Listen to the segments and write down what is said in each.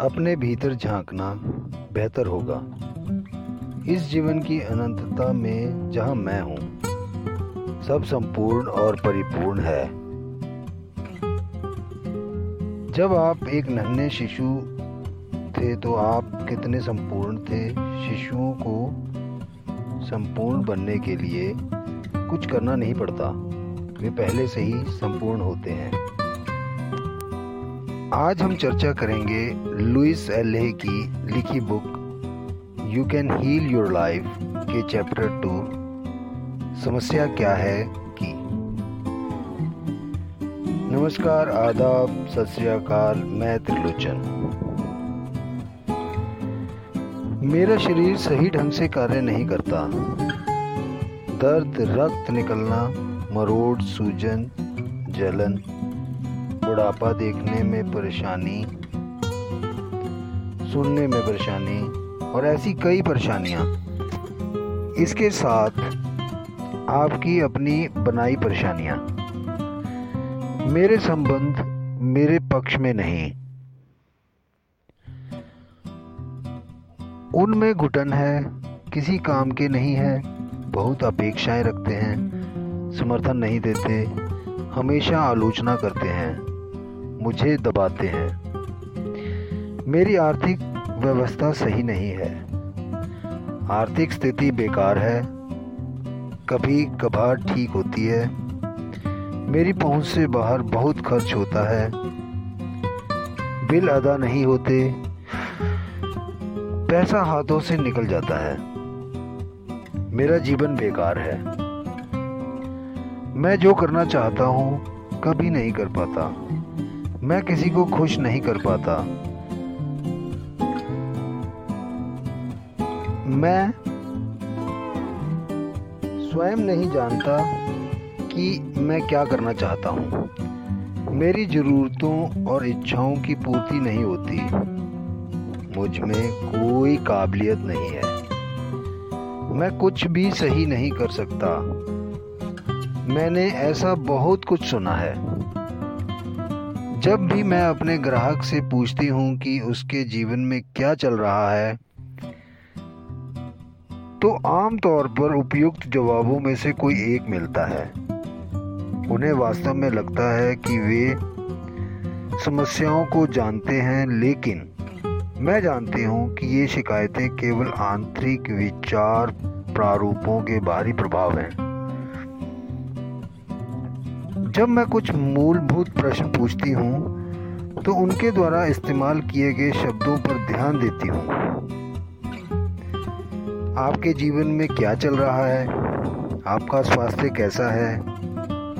अपने भीतर झांकना बेहतर होगा। इस जीवन की अनंतता में जहाँ मैं हूँ, सब संपूर्ण और परिपूर्ण है। जब आप एक नन्हे शिशु थे तो आप कितने संपूर्ण थे शिशुओं को संपूर्ण बनने के लिए कुछ करना नहीं पड़ता। वे पहले से ही संपूर्ण होते हैं। आज हम चर्चा करेंगे लुइस एल्हे की लिखी book you can heal your life के चैप्टर टू समस्या क्या है की? नमस्कार, आदाब, सत मैं त्रिलोचन। मेरा शरीर सही ढंग से कार्य नहीं करता। दर्द, रक्त निकलना, मरोड़, सूजन, जलन बुढ़ापा देखने में परेशानी, सुनने में परेशानी और ऐसी कई परेशानियाँ। इसके साथ आपकी अपनी बनाई परेशानियाँ। मेरे संबंध मेरे पक्ष में नहीं। उनमें घुटन है, किसी काम के नहीं है, बहुत अपेक्षाएँ रखते हैं, समर्थन नहीं देते, हमेशा आलोचना करते हैं। मुझे दबाते हैं। मेरी आर्थिक व्यवस्था सही नहीं है। आर्थिक स्थिति बेकार है। कभी कभार ठीक होती है। मेरी पहुँच से बाहर बहुत खर्च होता है। बिल अदा नहीं होते। पैसा हाथों से निकल जाता है। मेरा जीवन बेकार है। मैं जो करना चाहता हूँ, कभी नहीं कर पाता। मैं किसी को खुश नहीं कर पाता। मैं स्वयं नहीं जानता कि मैं क्या करना चाहता हूँ। मेरी ज़रूरतों और इच्छाओं की पूर्ति नहीं होती। मुझमें कोई काबिलियत नहीं है। मैं कुछ भी सही नहीं कर सकता। मैंने ऐसा बहुत कुछ सुना है। जब भी मैं अपने ग्राहक से पूछती हूँ कि उसके जीवन में क्या चल रहा है तो आम तौर पर उपयुक्त जवाबों में से कोई एक मिलता है। उन्हें वास्तव में लगता है कि वे समस्याओं को जानते हैं, लेकिन मैं जानती हूँ कि ये शिकायतें केवल आंतरिक विचार प्रारूपों के बाहरी प्रभाव हैं। जब मैं कुछ मूलभूत प्रश्न पूछती हूँ तो उनके द्वारा इस्तेमाल किए गए शब्दों पर ध्यान देती हूँ। आपके जीवन में क्या चल रहा है? आपका स्वास्थ्य कैसा है?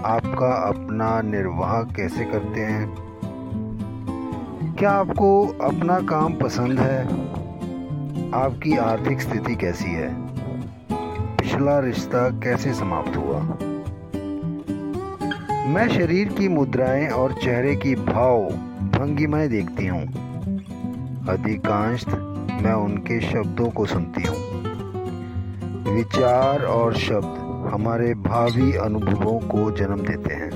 आपका अपना निर्वाह कैसे करते हैं? क्या आपको अपना काम पसंद है? आपकी आर्थिक स्थिति कैसी है? पिछला रिश्ता कैसे समाप्त हुआ? मैं शरीर की मुद्राएँ और चेहरे की भाव भंगिमाएँ देखती हूँ। अधिकांश मैं उनके शब्दों को सुनती हूँ। विचार और शब्द हमारे भावी अनुभवों को जन्म देते हैं।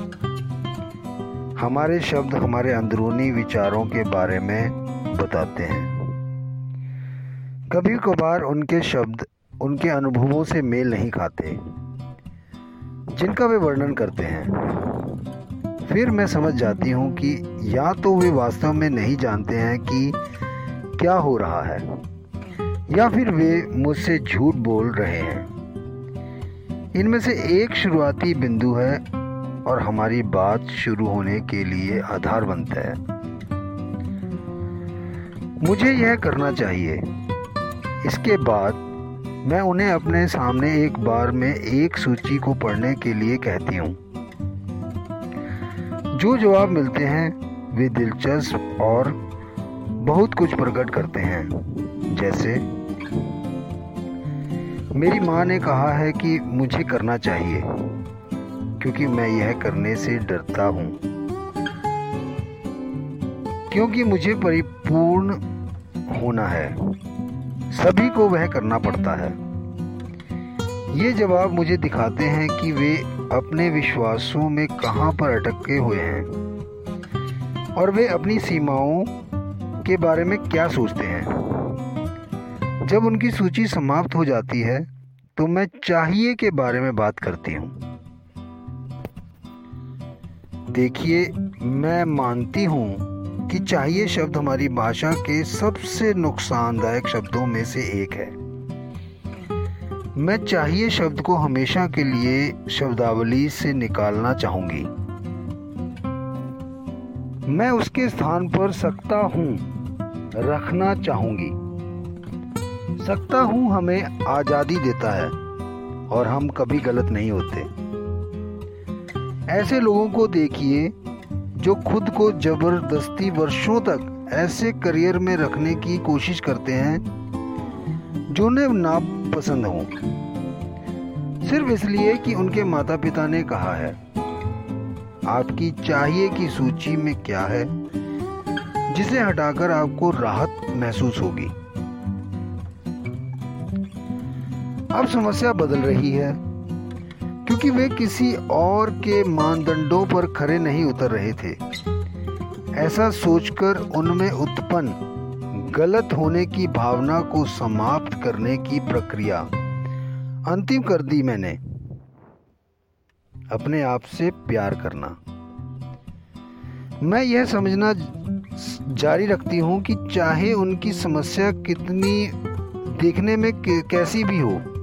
हमारे शब्द हमारे अंदरूनी विचारों के बारे में बताते हैं। कभी कभार उनके शब्द उनके अनुभवों से मेल नहीं खाते। जिनका वे वर्णन करते हैं। फिर मैं समझ जाती हूँ कि या तो वे वास्तव में नहीं जानते हैं कि क्या हो रहा है, या फिर वे मुझसे झूठ बोल रहे हैं। इनमें से एक शुरुआती बिंदु है और हमारी बात शुरू होने के लिए आधार बनता है। मुझे यह करना चाहिए। इसके बाद मैं उन्हें अपने सामने एक बार में एक सूची को पढ़ने के लिए कहती हूँ। जो जवाब मिलते हैं, वे दिलचस्प और बहुत कुछ प्रकट करते हैं। जैसे, मेरी माँ ने कहा है कि मुझे करना चाहिए, क्योंकि मैं यह करने से डरता हूँ। क्योंकि मुझे परिपूर्ण होना है। सभी को वह करना पड़ता है। ये जवाब मुझे दिखाते हैं कि वे अपने विश्वासों में कहाँ पर अटके हुए हैं और वे अपनी सीमाओं के बारे में क्या सोचते हैं। जब उनकी सूची समाप्त हो जाती है तो मैं चाहिए के बारे में बात करती हूँ। देखिए, मैं मानती हूँ कि चाहिए शब्द हमारी भाषा के सबसे नुकसानदायक शब्दों में से एक है। मैं चाहिए शब्द को हमेशा के लिए शब्दावली से निकालना चाहूँगी। मैं उसके स्थान पर सकता हूँ, रखना चाहूँगी। सकता हूँ हमें आज़ादी देता है और हम कभी गलत नहीं होते। ऐसे लोगों को देखिए जो खुद को ज़बरदस्ती वर्षों तक ऐसे करियर में रखने की कोशिश करते हैं, जो उन्हें ना पसंद हो। सिर्फ़ इसलिए कि उनके माता पिता ने कहा है, आपकी चाहिए की सूची में क्या है, जिसे हटाकर आपको राहत महसूस होगी। अब समस्या बदल रही है। क्योंकि वे किसी और के मानदंडों पर खरे नहीं उतर रहे थे। ऐसा सोचकर उनमें उत्पन्न, गलत होने की भावना को समाप्त करने की प्रक्रिया अंतिम कर दी मैंने। अपने आप से प्यार करना। मैं यह समझना जारी रखती हूँ कि चाहे उनकी समस्या कितनी, देखने में कैसी भी हो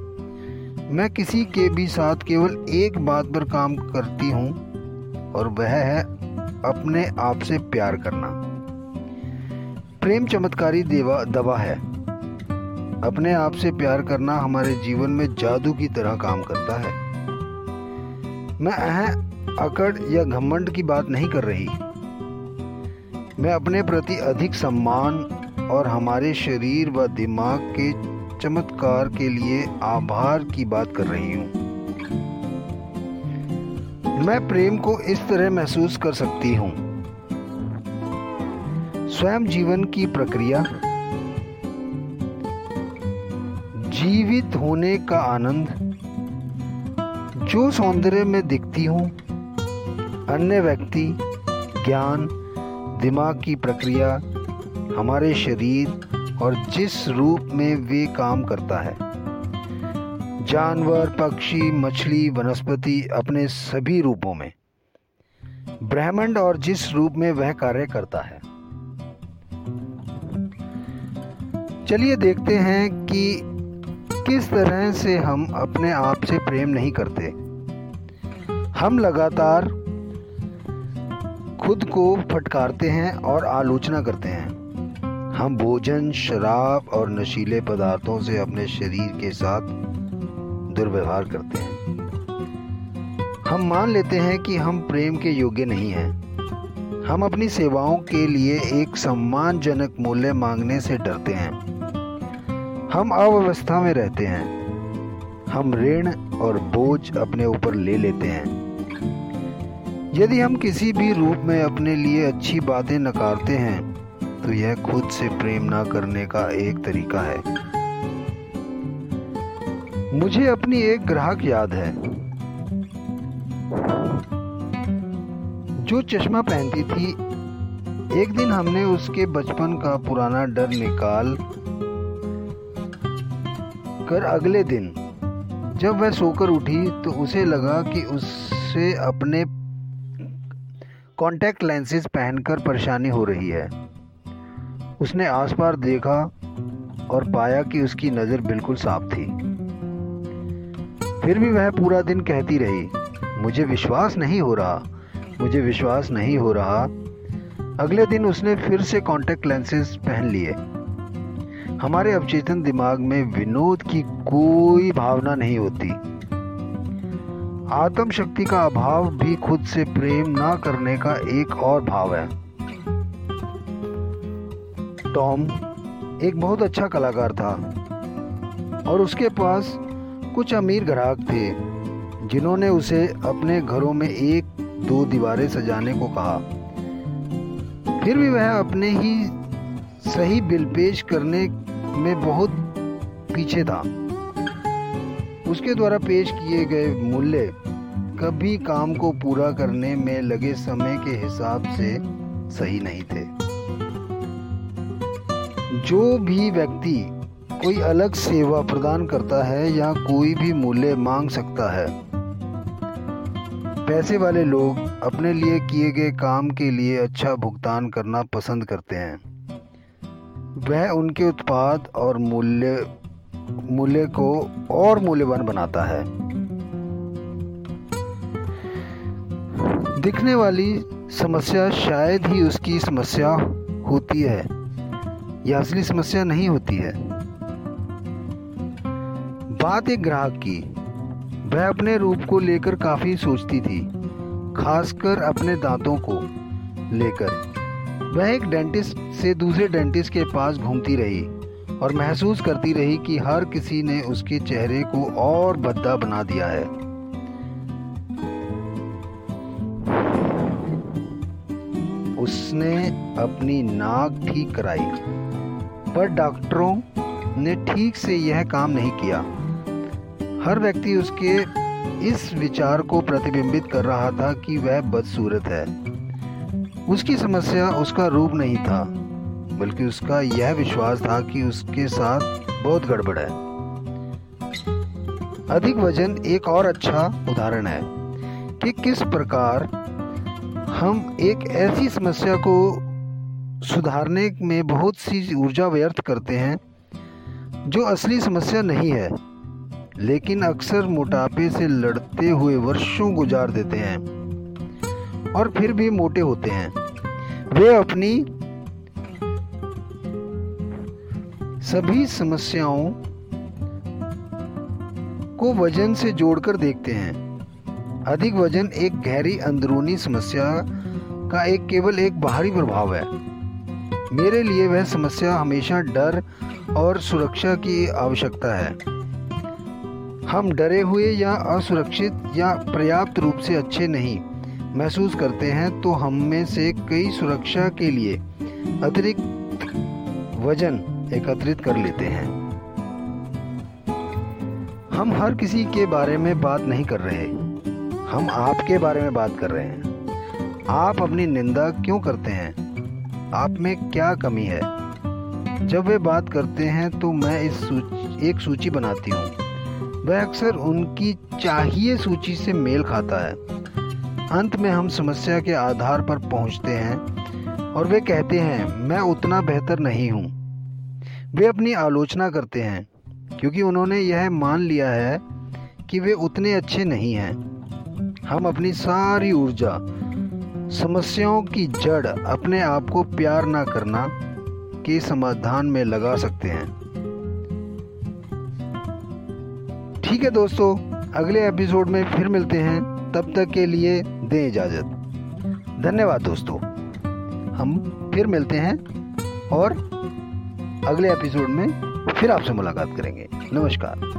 मैं किसी के भी साथ केवल एक बात पर काम करती हूँ, और वह है अपने आप से प्यार करना। प्रेम चमत्कारी देवा, दवा है। अपने आप से प्यार करना हमारे जीवन में जादू की तरह काम करता है। मैं अह, अकड़ या घमंड की बात नहीं कर रही। मैं अपने प्रति अधिक सम्मान और हमारे शरीर व दिमाग के चमत्कार के लिए आभार की बात कर रही हूँ। मैं प्रेम को इस तरह महसूस कर सकती हूँ। स्वयं जीवन की प्रक्रिया। जीवित होने का आनंद। जो सौंदर्य में दिखती हूँ। अन्य व्यक्ति, ज्ञान, दिमाग की प्रक्रिया, हमारे शरीर और जिस रूप में वे काम करता है। जानवर, पक्षी, मछली, वनस्पति अपने सभी रूपों में। ब्रह्मांड और जिस रूप में वह कार्य करता है। चलिए देखते हैं कि किस तरह से हम अपने आप से प्रेम नहीं करते। हम लगातार खुद को फटकारते हैं और आलोचना करते हैं। हम भोजन, शराब और नशीले पदार्थों से अपने शरीर के साथ दुर्व्यवहार करते हैं। हम मान लेते हैं कि हम प्रेम के योग्य नहीं हैं। हम अपनी सेवाओं के लिए एक सम्मानजनक मूल्य मांगने से डरते हैं। हम अव्यवस्था में रहते हैं। हम ऋण और बोझ अपने ऊपर ले लेते हैं। यदि हम किसी भी रूप में अपने लिए अच्छी बातें नकारते हैं तो यह खुद से प्रेम ना करने का एक तरीका है। मुझे अपनी एक ग्राहक याद है। जो चश्मा पहनती थी। एक दिन हमने उसके बचपन का पुराना डर निकाल कर अगले दिन, जब वह सोकर उठी तो उसे लगा कि उससे अपने कॉन्टैक्ट लेंसेज पहनकर परेशानी हो रही है। उसने आसपास देखा और पाया कि उसकी नज़र बिल्कुल साफ़ थी। फिर भी वह पूरा दिन कहती रही, मुझे विश्वास नहीं हो रहा, मुझे विश्वास नहीं हो रहा। अगले दिन उसने फिर से कॉन्टेक्ट लेंसेज पहन लिए। हमारे अवचेतन दिमाग में विनोद की कोई भावना नहीं होती। आत्म शक्ति का अभाव भी खुद से प्रेम ना करने का एक और भाव है। टॉम एक बहुत अच्छा कलाकार था और उसके पास कुछ अमीर ग्राहक थे, जिन्होंने उसे अपने घरों में एक दो दीवारें सजाने को कहा। फिर भी वह अपने ही सही बिल पेश करने में बहुत पीछे था। उसके द्वारा पेश किए गए मूल्य कभी काम को पूरा करने में लगे समय के हिसाब से सही नहीं थे। जो भी व्यक्ति कोई अलग सेवा प्रदान करता है या कोई भी मूल्य मांग सकता है, पैसे वाले लोग अपने लिए किए गए काम के लिए अच्छा भुगतान करना पसंद करते हैं। वह उनके उत्पाद और मूल्य मूल्य को और मूल्यवान बनाता है। दिखने वाली समस्या शायद ही उसकी समस्या होती है। यह असली समस्या नहीं होती है। बात एक ग्राहक की। वह अपने रूप को लेकर काफ़ी सोचती थी, खासकर अपने दांतों को लेकर। वह एक डेंटिस्ट से दूसरे डेंटिस्ट के पास घूमती रही और महसूस करती रही कि हर किसी ने उसके चेहरे को और भद्दा बना दिया है। उसने अपनी नाक ठीक कराई। पर डॉक्टरों ने ठीक से यह काम नहीं किया। हर व्यक्ति उसके इस विचार को प्रतिबिंबित कर रहा था कि वह बदसूरत है। उसकी समस्या उसका रूप नहीं था, बल्कि उसका यह विश्वास था कि उसके साथ बहुत गड़बड़ है। अधिक वज़न एक और अच्छा उदाहरण है कि किस प्रकार हम एक ऐसी समस्या को सुधारने में बहुत सी ऊर्जा व्यर्थ करते हैं, जो असली समस्या नहीं है, लेकिन अक्सर मोटापे से लड़ते हुए वर्षों गुजार देते हैं और फिर भी मोटे होते हैं। वे अपनी सभी समस्याओं को वज़न से जोड़कर देखते हैं। अधिक वज़न एक गहरी अंदरूनी समस्या का एक केवल एक बाहरी प्रभाव है। मेरे लिए वह समस्या हमेशा डर और सुरक्षा की आवश्यकता है। हम डरे हुए या असुरक्षित या पर्याप्त रूप से अच्छे नहीं महसूस करते हैं तो हम में से कई सुरक्षा के लिए अतिरिक्त वज़न एकत्रित कर लेते हैं। हम हर किसी के बारे में बात नहीं कर रहे। हम आपके बारे में बात कर रहे हैं। आप अपनी निंदा क्यों करते हैं? आप में क्या कमी है? जब वे बात करते हैं तो मैं इस सूच, एक सूची बनाती हूँ। वह अक्सर उनकी चाहिए सूची से मेल खाता है। अंत में हम समस्या के आधार पर पहुँचते हैं और वे कहते हैं मैं उतना बेहतर नहीं हूँ। वे अपनी आलोचना करते हैं क्योंकि उन्होंने यह मान लिया है कि वे उतने अच्छे नहीं हैं। हम अपनी सारी ऊर्जा समस्याओं की जड़ अपने आप को प्यार ना करना के समाधान में लगा सकते हैं। ठीक है दोस्तों, अगले एपिसोड में फिर मिलते हैं। तब तक के लिए दें इजाज़त। धन्यवाद दोस्तों। हम फिर मिलते हैं और अगले एपिसोड में फिर आपसे मुलाकात करेंगे। नमस्कार।